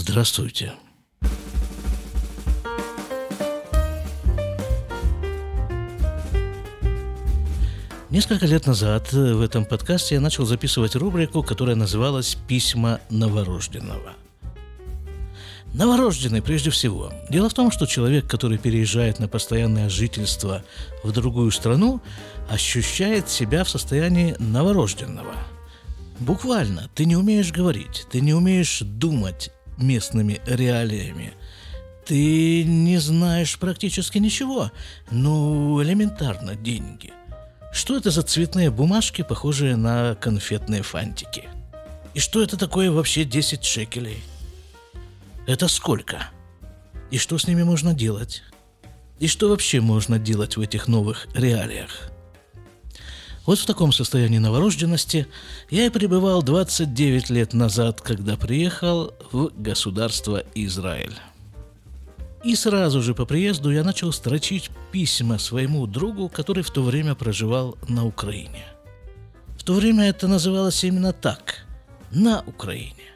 Здравствуйте. Несколько лет назад в этом подкасте я начал записывать рубрику, которая называлась «Письма новорожденного». Новорожденный прежде всего. Дело в том, что человек, который переезжает на постоянное жительство в другую страну, ощущает себя в состоянии новорожденного. Буквально, ты не умеешь говорить, ты не умеешь думать местными реалиями. Ты не знаешь практически ничего, ну, элементарно деньги. Что это за цветные бумажки, похожие на конфетные фантики? И что это такое вообще 10 шекелей? Это сколько? И что с ними можно делать? И что вообще можно делать в этих новых реалиях? Вот в таком состоянии новорожденности я и пребывал 29 лет назад, когда приехал в государство Израиль. И сразу же по приезду я начал строчить письма своему другу, который в то время проживал на Украине. В то время это называлось именно так – на Украине.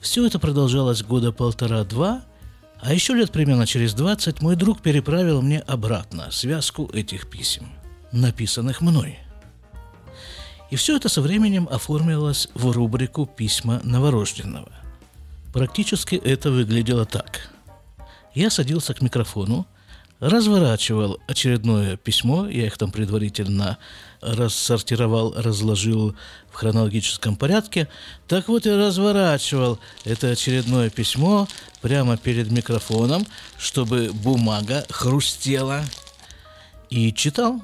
Все это продолжалось года полтора-два, а еще лет примерно через 20 мой друг переправил мне обратно связку этих писем, написанных мной. И все это со временем оформилось в рубрику «Письма новорожденного». Практически это выглядело так – я садился к микрофону, разворачивал очередное письмо, я их там предварительно рассортировал, разложил в хронологическом порядке. Так вот, я разворачивал это очередное письмо прямо перед микрофоном, чтобы бумага хрустела, и читал.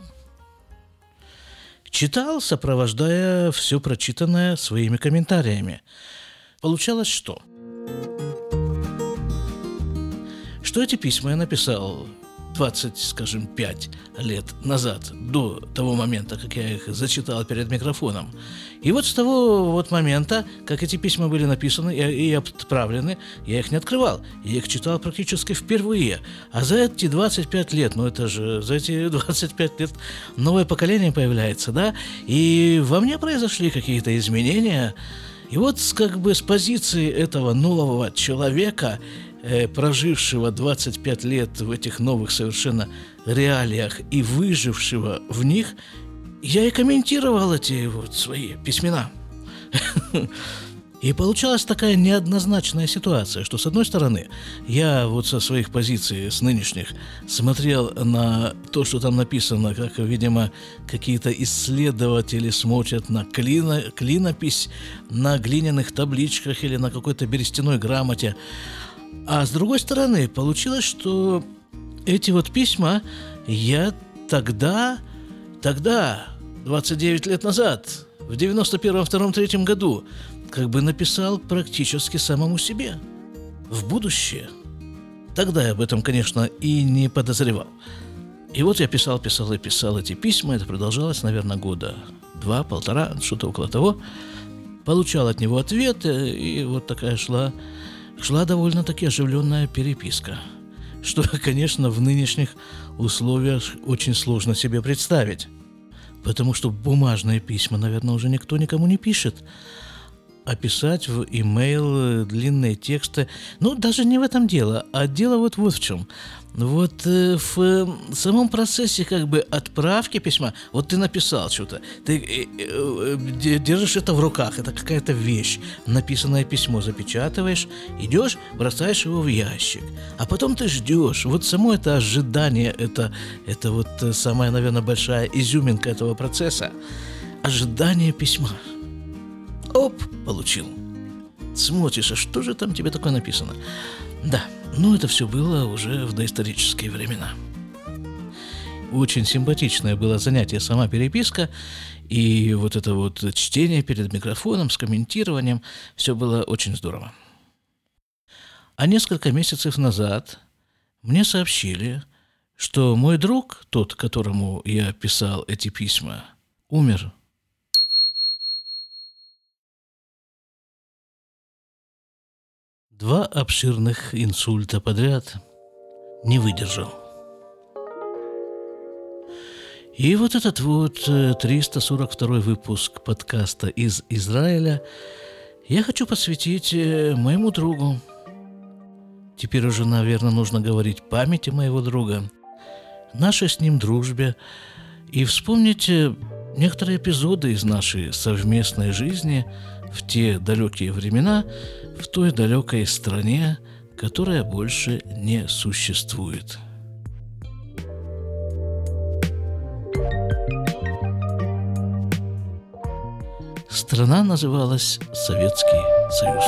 Читал, сопровождая все прочитанное своими комментариями. Получалось что? что эти письма я написал 20, скажем, 5 лет назад, до того момента, как я их зачитал перед микрофоном. И вот с того вот момента, как эти письма были написаны и, отправлены, я их не открывал. Я их читал практически впервые. А за эти 25 лет, ну это же за эти 25 лет новое поколение появляется, да? И во мне произошли какие-то изменения. И вот как бы с позиции этого нового человека Э, прожившего 25 лет в этих новых совершенно реалиях и выжившего в них, я и комментировал эти вот свои письмена. И получалась такая неоднозначная ситуация, что, с одной стороны, я вот со своих позиций, с нынешних, смотрел на то, что там написано, как, видимо, какие-то исследователи смотрят на клино, клинопись на глиняных табличках или на какой-то берестяной грамоте, а с другой стороны, получилось, что эти вот письма я тогда, тогда, 29 лет назад, в 91-м, 2 3 году, как бы написал практически самому себе. В будущее. Тогда я об этом, конечно, и не подозревал. И вот я писал, писал и писал эти письма. Это продолжалось, наверное, года два, полтора, что-то около того. Получал от него ответы, и вот такая шла шла довольно-таки оживленная переписка, что, конечно, в нынешних условиях очень сложно себе представить, потому что бумажные письма, наверное, уже никто никому не пишет, описать в имейл длинные тексты. Ну, даже не в этом дело, а дело вот вот в чем. Вот э, в э, самом процессе как бы отправки письма, вот ты написал что-то, ты э, э, держишь это в руках, это какая-то вещь, написанное письмо запечатываешь, идешь, бросаешь его в ящик, а потом ты ждешь. Вот само это ожидание, это, это вот самая, наверное, большая изюминка этого процесса. Ожидание письма. Оп, получил. Смотришь, а что же там тебе такое написано? Да, ну это все было уже в доисторические времена. Очень симпатичное было занятие сама переписка, и вот это вот чтение перед микрофоном с комментированием, все было очень здорово. А несколько месяцев назад мне сообщили, что мой друг, тот, которому я писал эти письма, умер Два обширных инсульта подряд не выдержал. И вот этот вот 342 э, выпуск подкаста из Израиля я хочу посвятить э, моему другу. Теперь уже, наверное, нужно говорить памяти моего друга, нашей с ним дружбе, и вспомнить э, некоторые эпизоды из нашей совместной жизни в те далекие времена, в той далекой стране, которая больше не существует. Страна называлась Советский Союз.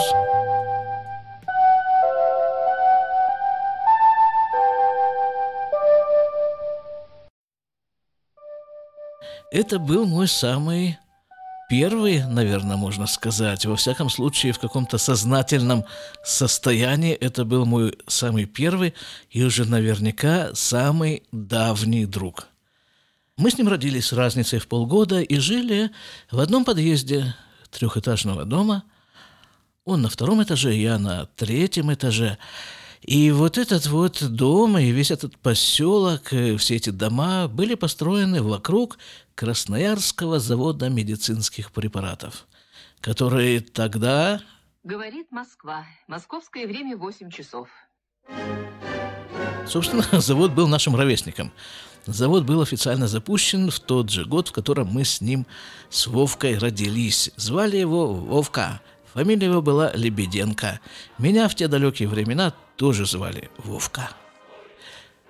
Это был мой самый первый, наверное, можно сказать, во всяком случае, в каком-то сознательном состоянии, это был мой самый первый и уже наверняка самый давний друг. Мы с ним родились с разницей в полгода и жили в одном подъезде трехэтажного дома. Он на втором этаже, я на третьем этаже. И вот этот вот дом и весь этот поселок, все эти дома были построены вокруг Красноярского завода медицинских препаратов, который тогда... Говорит Москва. Московское время 8 часов. Собственно, завод был нашим ровесником. Завод был официально запущен в тот же год, в котором мы с ним, с Вовкой, родились. Звали его Вовка. Фамилия его была Лебеденко. Меня в те далекие времена тоже звали Вовка.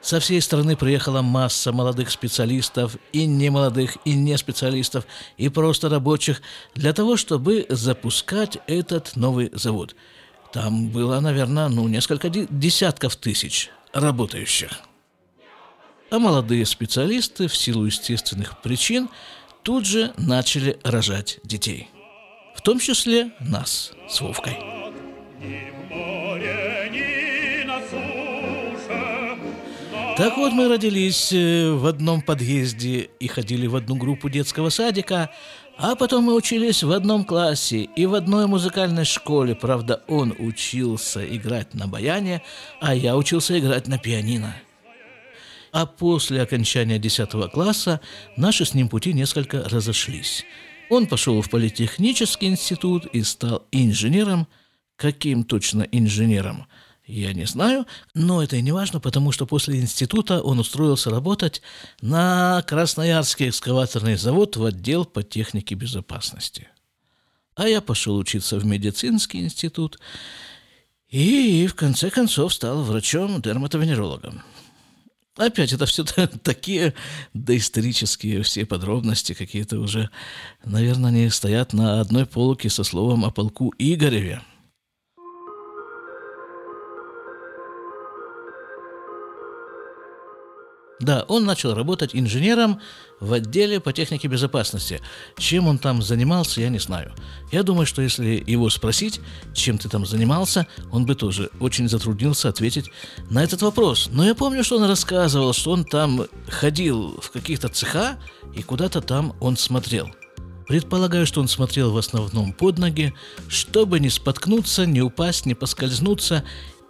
Со всей страны приехала масса молодых специалистов, и немолодых, и не специалистов, и просто рабочих, для того, чтобы запускать этот новый завод. Там было, наверное, ну, несколько десятков тысяч работающих. А молодые специалисты в силу естественных причин тут же начали рожать детей. В том числе нас с Вовкой. Так вот, мы родились э, в одном подъезде и ходили в одну группу детского садика, а потом мы учились в одном классе и в одной музыкальной школе. Правда, он учился играть на баяне, а я учился играть на пианино. А после окончания 10 класса наши с ним пути несколько разошлись. Он пошел в политехнический институт и стал инженером. Каким точно инженером – я не знаю, но это и не важно, потому что после института он устроился работать на Красноярский экскаваторный завод в отдел по технике безопасности. А я пошел учиться в медицинский институт и в конце концов стал врачом-дерматовенерологом. Опять это все такие доисторические все подробности, какие-то уже, наверное, не стоят на одной полке со словом о полку Игореве – Да, он начал работать инженером в отделе по технике безопасности. Чем он там занимался, я не знаю. Я думаю, что если его спросить, чем ты там занимался, он бы тоже очень затруднился ответить на этот вопрос. Но я помню, что он рассказывал, что он там ходил в каких-то цеха и куда-то там он смотрел. Предполагаю, что он смотрел в основном под ноги, чтобы не споткнуться, не упасть, не поскользнуться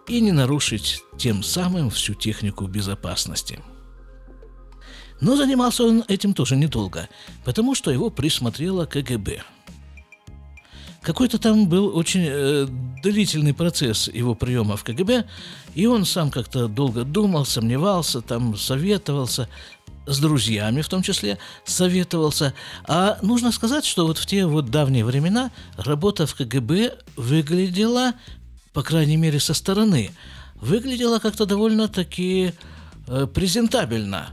и не нарушить тем самым всю технику безопасности. Но занимался он этим тоже недолго, потому что его присмотрело КГБ. Какой-то там был очень э, длительный процесс его приема в КГБ, и он сам как-то долго думал, сомневался, там советовался, с друзьями в том числе советовался. А нужно сказать, что вот в те вот давние времена работа в КГБ выглядела, по крайней мере со стороны, выглядела как-то довольно-таки э, презентабельно.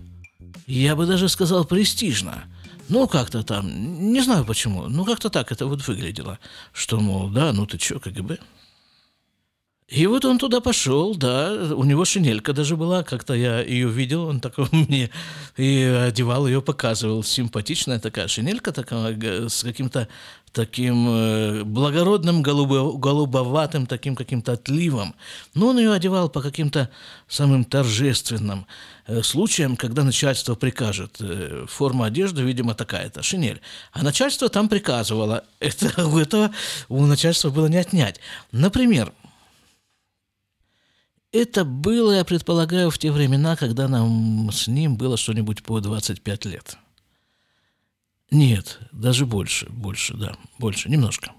Я бы даже сказал престижно. Ну, как-то там, не знаю почему, ну, как-то так это вот выглядело. Что, мол, да, ну ты чё, КГБ? И вот он туда пошел, да, у него шинелька даже была, как-то я ее видел, он такой мне и одевал ее, показывал, симпатичная такая шинелька такая с каким-то таким э, благородным голубо, голубоватым таким каким-то отливом. Но он ее одевал по каким-то самым торжественным э, случаям, когда начальство прикажет. Э, форма одежды, видимо, такая-то, шинель. А начальство там приказывало. Это, у этого у начальства было не отнять. Например, это было, я предполагаю, в те времена, когда нам с ним было что-нибудь по 25 лет. Нет, даже больше, больше, да, больше, немножко.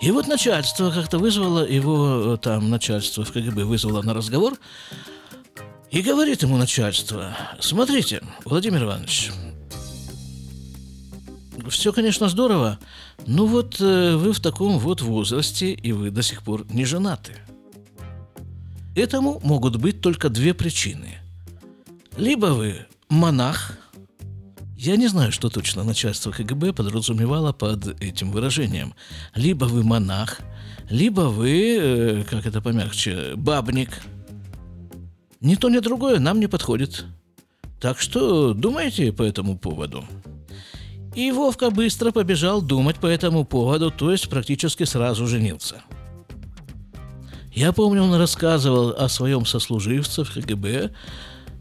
И вот начальство как-то вызвало его, э, там начальство в КГБ вызвало на разговор, и говорит ему начальство, смотрите, Владимир Иванович, все, конечно, здорово, но вот э, вы в таком вот возрасте, и вы до сих пор не женаты. Этому могут быть только две причины. Либо вы монах, я не знаю, что точно начальство КГБ подразумевало под этим выражением. Либо вы монах, либо вы, э, как это помягче, бабник. Ни то, ни другое нам не подходит. Так что думайте по этому поводу. И Вовка быстро побежал думать по этому поводу, то есть практически сразу женился. Я помню, он рассказывал о своем сослуживце в КГБ,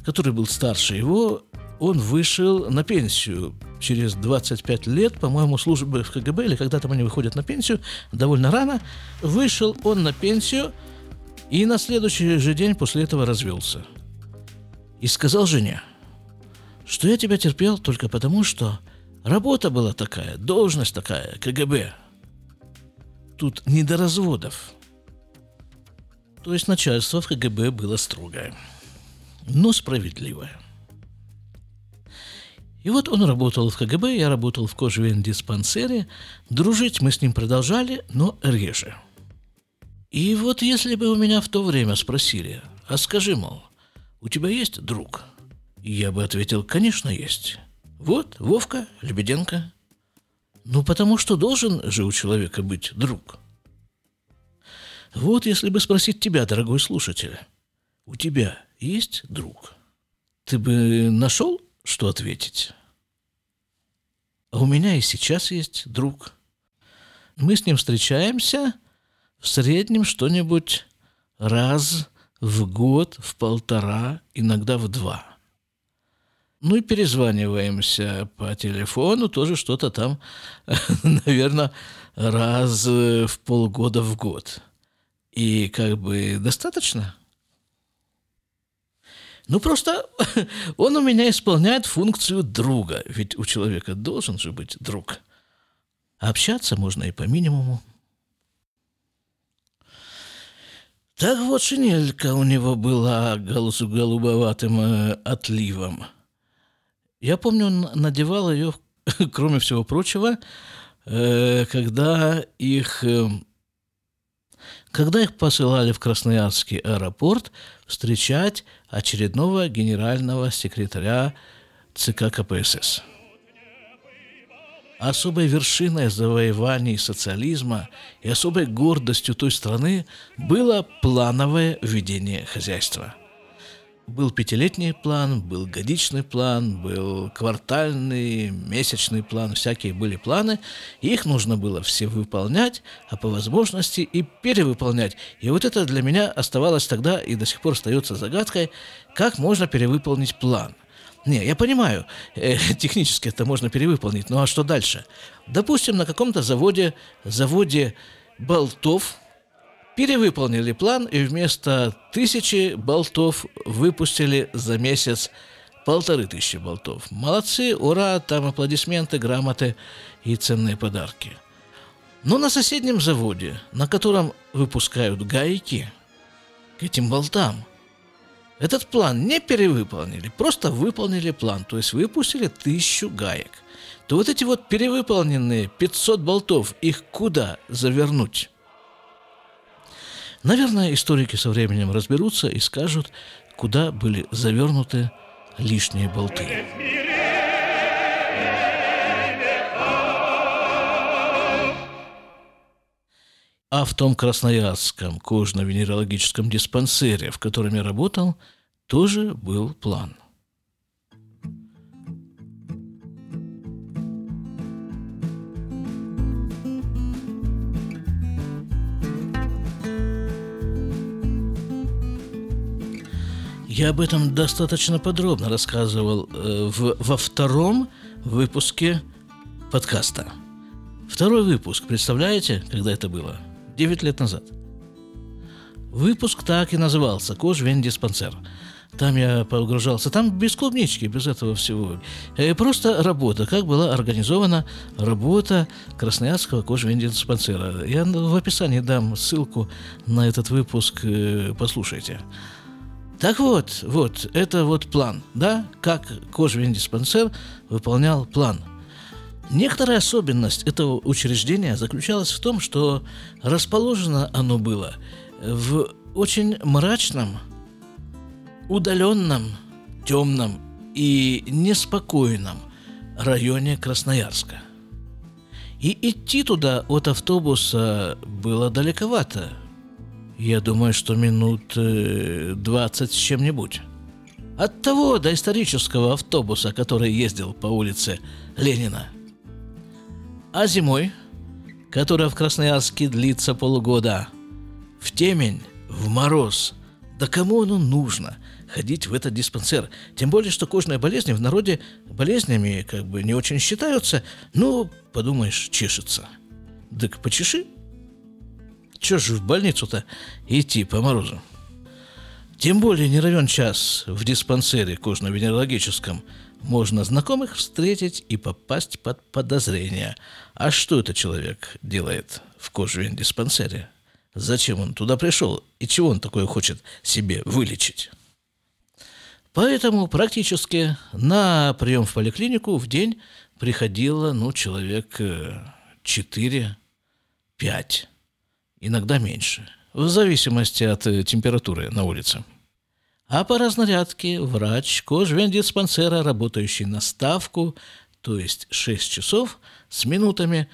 который был старше его. Он вышел на пенсию через 25 лет, по-моему, службы в КГБ, или когда там они выходят на пенсию, довольно рано. Вышел он на пенсию и на следующий же день после этого развелся. И сказал жене, что я тебя терпел только потому, что Работа была такая, должность такая, КГБ. Тут не до разводов. То есть начальство в КГБ было строгое, но справедливое. И вот он работал в КГБ, я работал в кожевен-диспансере. Дружить мы с ним продолжали, но реже. И вот если бы у меня в то время спросили, а скажи, мол, у тебя есть друг? Я бы ответил, конечно, есть. Вот, Вовка, Лебеденко. Ну, потому что должен же у человека быть друг. Вот если бы спросить тебя, дорогой слушатель, у тебя есть друг? Ты бы нашел, что ответить? А у меня и сейчас есть друг. Мы с ним встречаемся в среднем что-нибудь раз в год, в полтора, иногда в два – ну и перезваниваемся по телефону, тоже что-то там, наверное, раз в полгода в год. И как бы достаточно. Ну, просто он у меня исполняет функцию друга, ведь у человека должен же быть друг. общаться можно и по минимуму. Так вот, шинелька у него была голубоватым э, отливом – я помню, он надевал ее, кроме всего прочего, э, когда их, э, когда их посылали в Красноярский аэропорт встречать очередного генерального секретаря ЦК КПСС. Особой вершиной завоеваний социализма и особой гордостью той страны было плановое ведение хозяйства – был пятилетний план, был годичный план, был квартальный, месячный план, всякие были планы. Их нужно было все выполнять, а по возможности и перевыполнять. И вот это для меня оставалось тогда и до сих пор остается загадкой, как можно перевыполнить план. Не, я понимаю, э, технически это можно перевыполнить, ну а что дальше? Допустим, на каком-то заводе, заводе болтов, перевыполнили план и вместо тысячи болтов выпустили за месяц полторы тысячи болтов. Молодцы, ура, там аплодисменты, грамоты и ценные подарки. Но на соседнем заводе, на котором выпускают гайки к этим болтам, этот план не перевыполнили, просто выполнили план, то есть выпустили тысячу гаек. То вот эти вот перевыполненные 500 болтов, их куда завернуть? Наверное, историки со временем разберутся и скажут, куда были завернуты лишние болты. А в том красноярском кожно-венерологическом диспансере, в котором я работал, тоже был план – Я об этом достаточно подробно рассказывал э, в, во втором выпуске подкаста. Второй выпуск, представляете, когда это было? Девять лет назад. Выпуск так и назывался «Кожвен диспансер». Там я погружался. Там без клубнички, без этого всего. Э, просто работа. Как была организована работа Красноярского кожвендиспансера. Я в описании дам ссылку на этот выпуск. Э, послушайте. Так вот, вот, это вот план, да, как кожвендиспансер выполнял план. Некоторая особенность этого учреждения заключалась в том, что расположено оно было в очень мрачном, удаленном, темном и неспокойном районе Красноярска. И идти туда от автобуса было далековато. Я думаю, что минут 20 э, с чем-нибудь. От того доисторического автобуса, который ездил по улице Ленина. А зимой, которая в Красноярске длится полгода, в темень, в мороз, да кому оно нужно – ходить в этот диспансер. Тем более, что кожные болезни в народе болезнями как бы не очень считаются. Ну, подумаешь, чешется. Так почеши. Че ж в больницу-то идти по морозу? Тем более не равен час в диспансере кожно-венерологическом можно знакомых встретить и попасть под подозрение. А что этот человек делает в кожвен-диспансере? Зачем он туда пришел и чего он такое хочет себе вылечить? Поэтому практически на прием в поликлинику в день приходило, ну, человек 4-5, э, иногда меньше, в зависимости от э, температуры на улице. А по разнарядке врач кожвендиспансера, работающий на ставку, то есть 6 часов с минутами,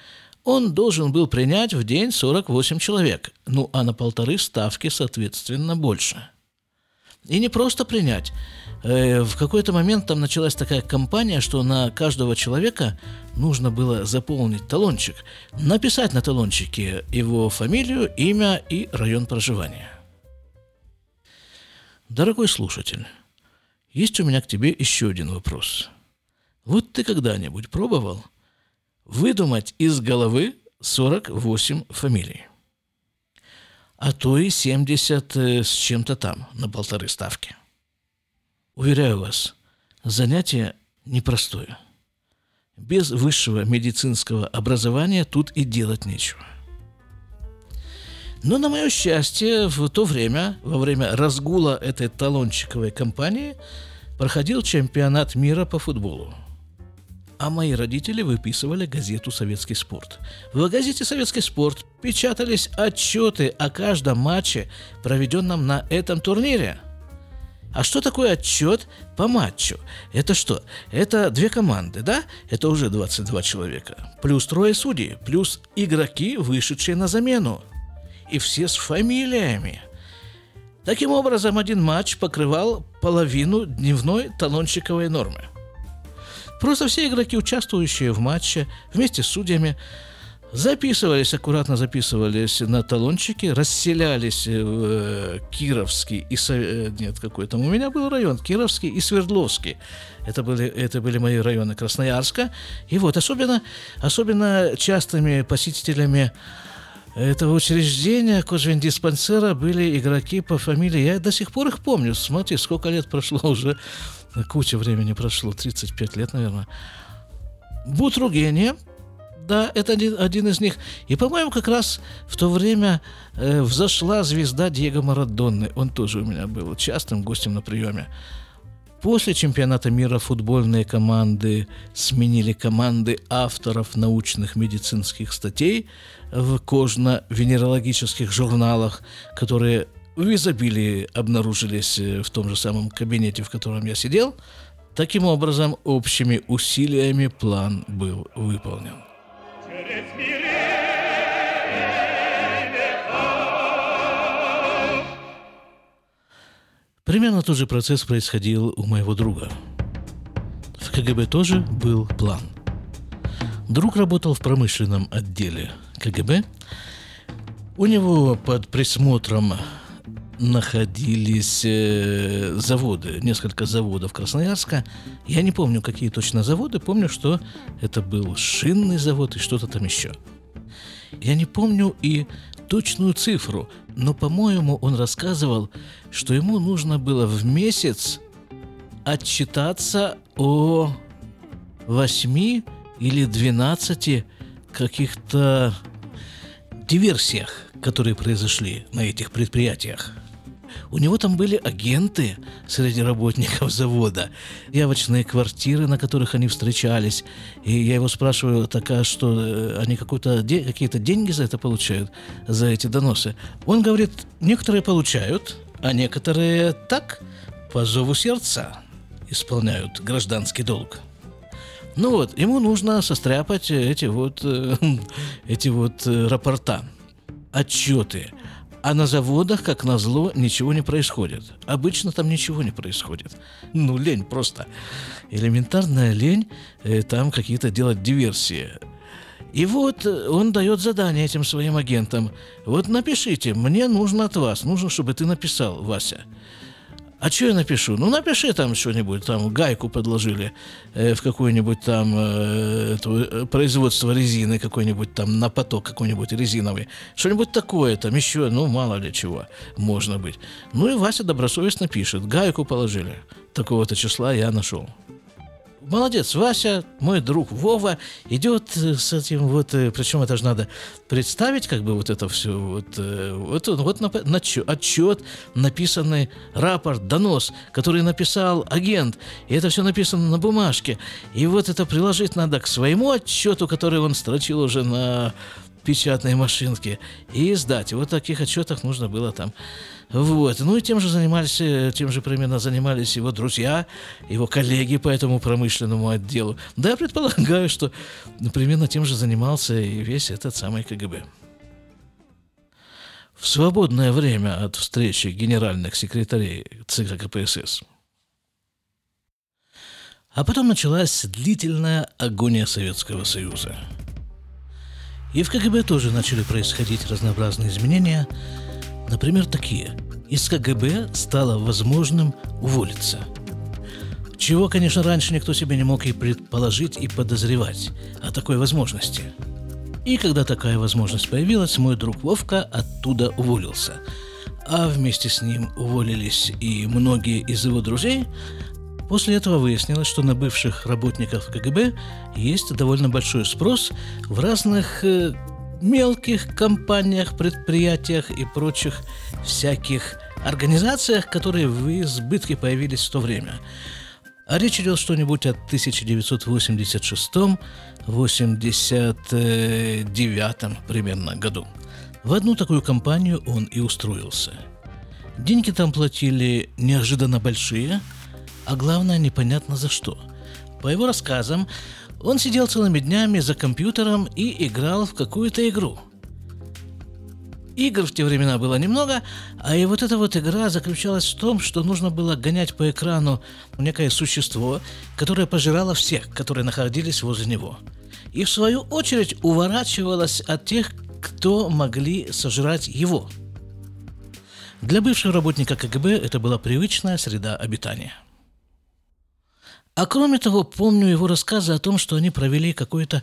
он должен был принять в день 48 человек, ну а на полторы ставки, соответственно, больше. И не просто принять – в какой-то момент там началась такая кампания, что на каждого человека нужно было заполнить талончик, написать на талончике его фамилию, имя и район проживания. Дорогой слушатель, есть у меня к тебе еще один вопрос. Вот ты когда-нибудь пробовал выдумать из головы 48 фамилий? А то и 70 э, с чем-то там, на полторы ставки – Уверяю вас, занятие непростое. Без высшего медицинского образования тут и делать нечего. Но, на мое счастье, в то время, во время разгула этой талончиковой кампании, проходил чемпионат мира по футболу. А мои родители выписывали газету «Советский спорт». В газете «Советский спорт» печатались отчеты о каждом матче, проведенном на этом турнире – а что такое отчет по матчу? Это что? Это две команды, да? Это уже 22 человека. Плюс трое судей, плюс игроки, вышедшие на замену. И все с фамилиями. Таким образом, один матч покрывал половину дневной талончиковой нормы. Просто все игроки, участвующие в матче, вместе с судьями, Записывались, аккуратно записывались на талончики, расселялись в э, Кировский и... Э, нет, какой там у меня был район, Кировский и Свердловский. Это были, это были мои районы Красноярска. И вот, особенно, особенно частыми посетителями этого учреждения, кожвендиспансера, были игроки по фамилии. Я до сих пор их помню. Смотри, сколько лет прошло уже. Куча времени прошло, 35 лет, наверное. Бутругения – да, это один, один из них. И, по-моему, как раз в то время э, взошла звезда Диего Марадонны. Он тоже у меня был частым гостем на приеме. После чемпионата мира футбольные команды сменили команды авторов научных медицинских статей в кожно-венерологических журналах, которые в изобилии обнаружились э, в том же самом кабинете, в котором я сидел. Таким образом, общими усилиями план был выполнен. Примерно тот же процесс происходил у моего друга. В КГБ тоже был план. Друг работал в промышленном отделе КГБ. У него под присмотром находились э, заводы, несколько заводов Красноярска. Я не помню, какие точно заводы, помню, что это был шинный завод и что-то там еще. Я не помню и точную цифру, но, по-моему, он рассказывал, что ему нужно было в месяц отчитаться о восьми или двенадцати каких-то диверсиях, которые произошли на этих предприятиях. У него там были агенты среди работников завода, явочные квартиры, на которых они встречались. И я его спрашиваю, так а что, э, они какие-то деньги за это получают, за эти доносы? Он говорит, некоторые получают, а некоторые так, по зову сердца, исполняют гражданский долг. Ну вот, ему нужно состряпать эти вот, э, эти вот э, рапорта, отчеты – а на заводах, как назло, ничего не происходит. Обычно там ничего не происходит. Ну, лень просто. Элементарная лень э, там какие-то делать диверсии. И вот э, он дает задание этим своим агентам. Вот напишите, мне нужно от вас, нужно, чтобы ты написал, Вася. А что я напишу? Ну, напиши там что-нибудь, там гайку подложили э, в какое-нибудь там э, это, э, производство резины, какой-нибудь там на поток какой-нибудь резиновый. Что-нибудь такое там еще, ну, мало ли чего можно быть. Ну, и Вася добросовестно пишет. Гайку положили. Такого-то числа я нашел. Молодец, Вася, мой друг Вова, идет э, с этим вот, э, причем это же надо представить, как бы вот это все, вот, э, вот, вот на, на, отчет, написанный рапорт, донос, который написал агент, и это все написано на бумажке, и вот это приложить надо к своему отчету, который он строчил уже на печатной машинке, и издать. И вот таких отчетах нужно было там вот. Ну и тем же занимались, э, тем же примерно занимались его друзья, его коллеги по этому промышленному отделу. Да, я предполагаю, что примерно тем же занимался и весь этот самый КГБ. В свободное время от встречи генеральных секретарей ЦК КПСС. А потом началась длительная агония Советского Союза. И в КГБ тоже начали происходить разнообразные изменения – Например, такие. Из КГБ стало возможным уволиться. Чего, конечно, раньше никто себе не мог и предположить, и подозревать о такой возможности. И когда такая возможность появилась, мой друг Вовка оттуда уволился. А вместе с ним уволились и многие из его друзей. После этого выяснилось, что на бывших работников КГБ есть довольно большой спрос в разных э, мелких компаниях, предприятиях и прочих всяких организациях, которые в избытке появились в то время. А речь идет что-нибудь о 1986-89 примерно году. В одну такую компанию он и устроился. Деньги там платили неожиданно большие, а главное непонятно за что. По его рассказам, он сидел целыми днями за компьютером и играл в какую-то игру. Игр в те времена было немного, а и вот эта вот игра заключалась в том, что нужно было гонять по экрану некое существо, которое пожирало всех, которые находились возле него. И в свою очередь уворачивалось от тех, кто могли сожрать его. Для бывшего работника КГБ это была привычная среда обитания – а кроме того, помню его рассказы о том, что они провели какой-то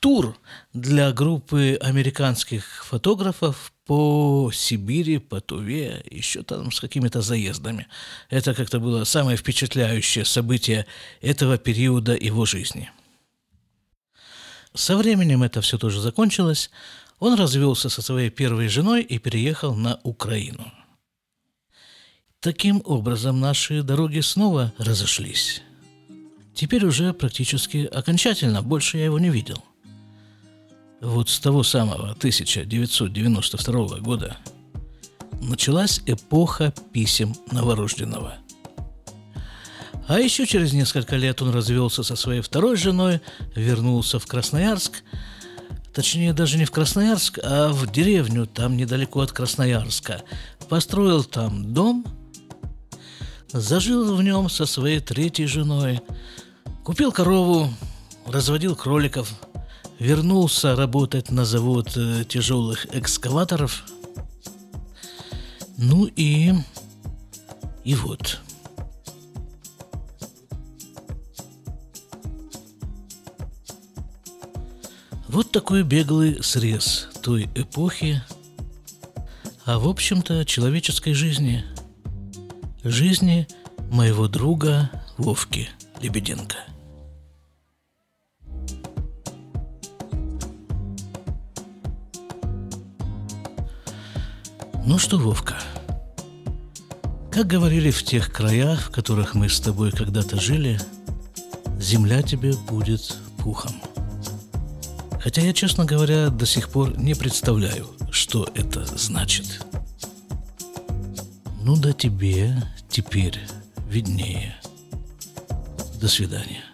тур для группы американских фотографов по Сибири, по Туве, еще там с какими-то заездами. Это как-то было самое впечатляющее событие этого периода его жизни. Со временем это все тоже закончилось. Он развелся со своей первой женой и переехал на Украину. Таким образом, наши дороги снова разошлись. Теперь уже практически окончательно, больше я его не видел. Вот с того самого 1992 года началась эпоха писем новорожденного. А еще через несколько лет он развелся со своей второй женой, вернулся в Красноярск, точнее даже не в Красноярск, а в деревню там недалеко от Красноярска. Построил там дом, зажил в нем со своей третьей женой, Купил корову, разводил кроликов, вернулся работать на завод э, тяжелых экскаваторов. Ну и... И вот. Вот такой беглый срез той эпохи, а в общем-то человеческой жизни. Жизни моего друга Вовки Лебеденко. Ну что, Вовка, как говорили в тех краях, в которых мы с тобой когда-то жили, земля тебе будет пухом. Хотя я, честно говоря, до сих пор не представляю, что это значит. Ну да тебе теперь виднее. До свидания.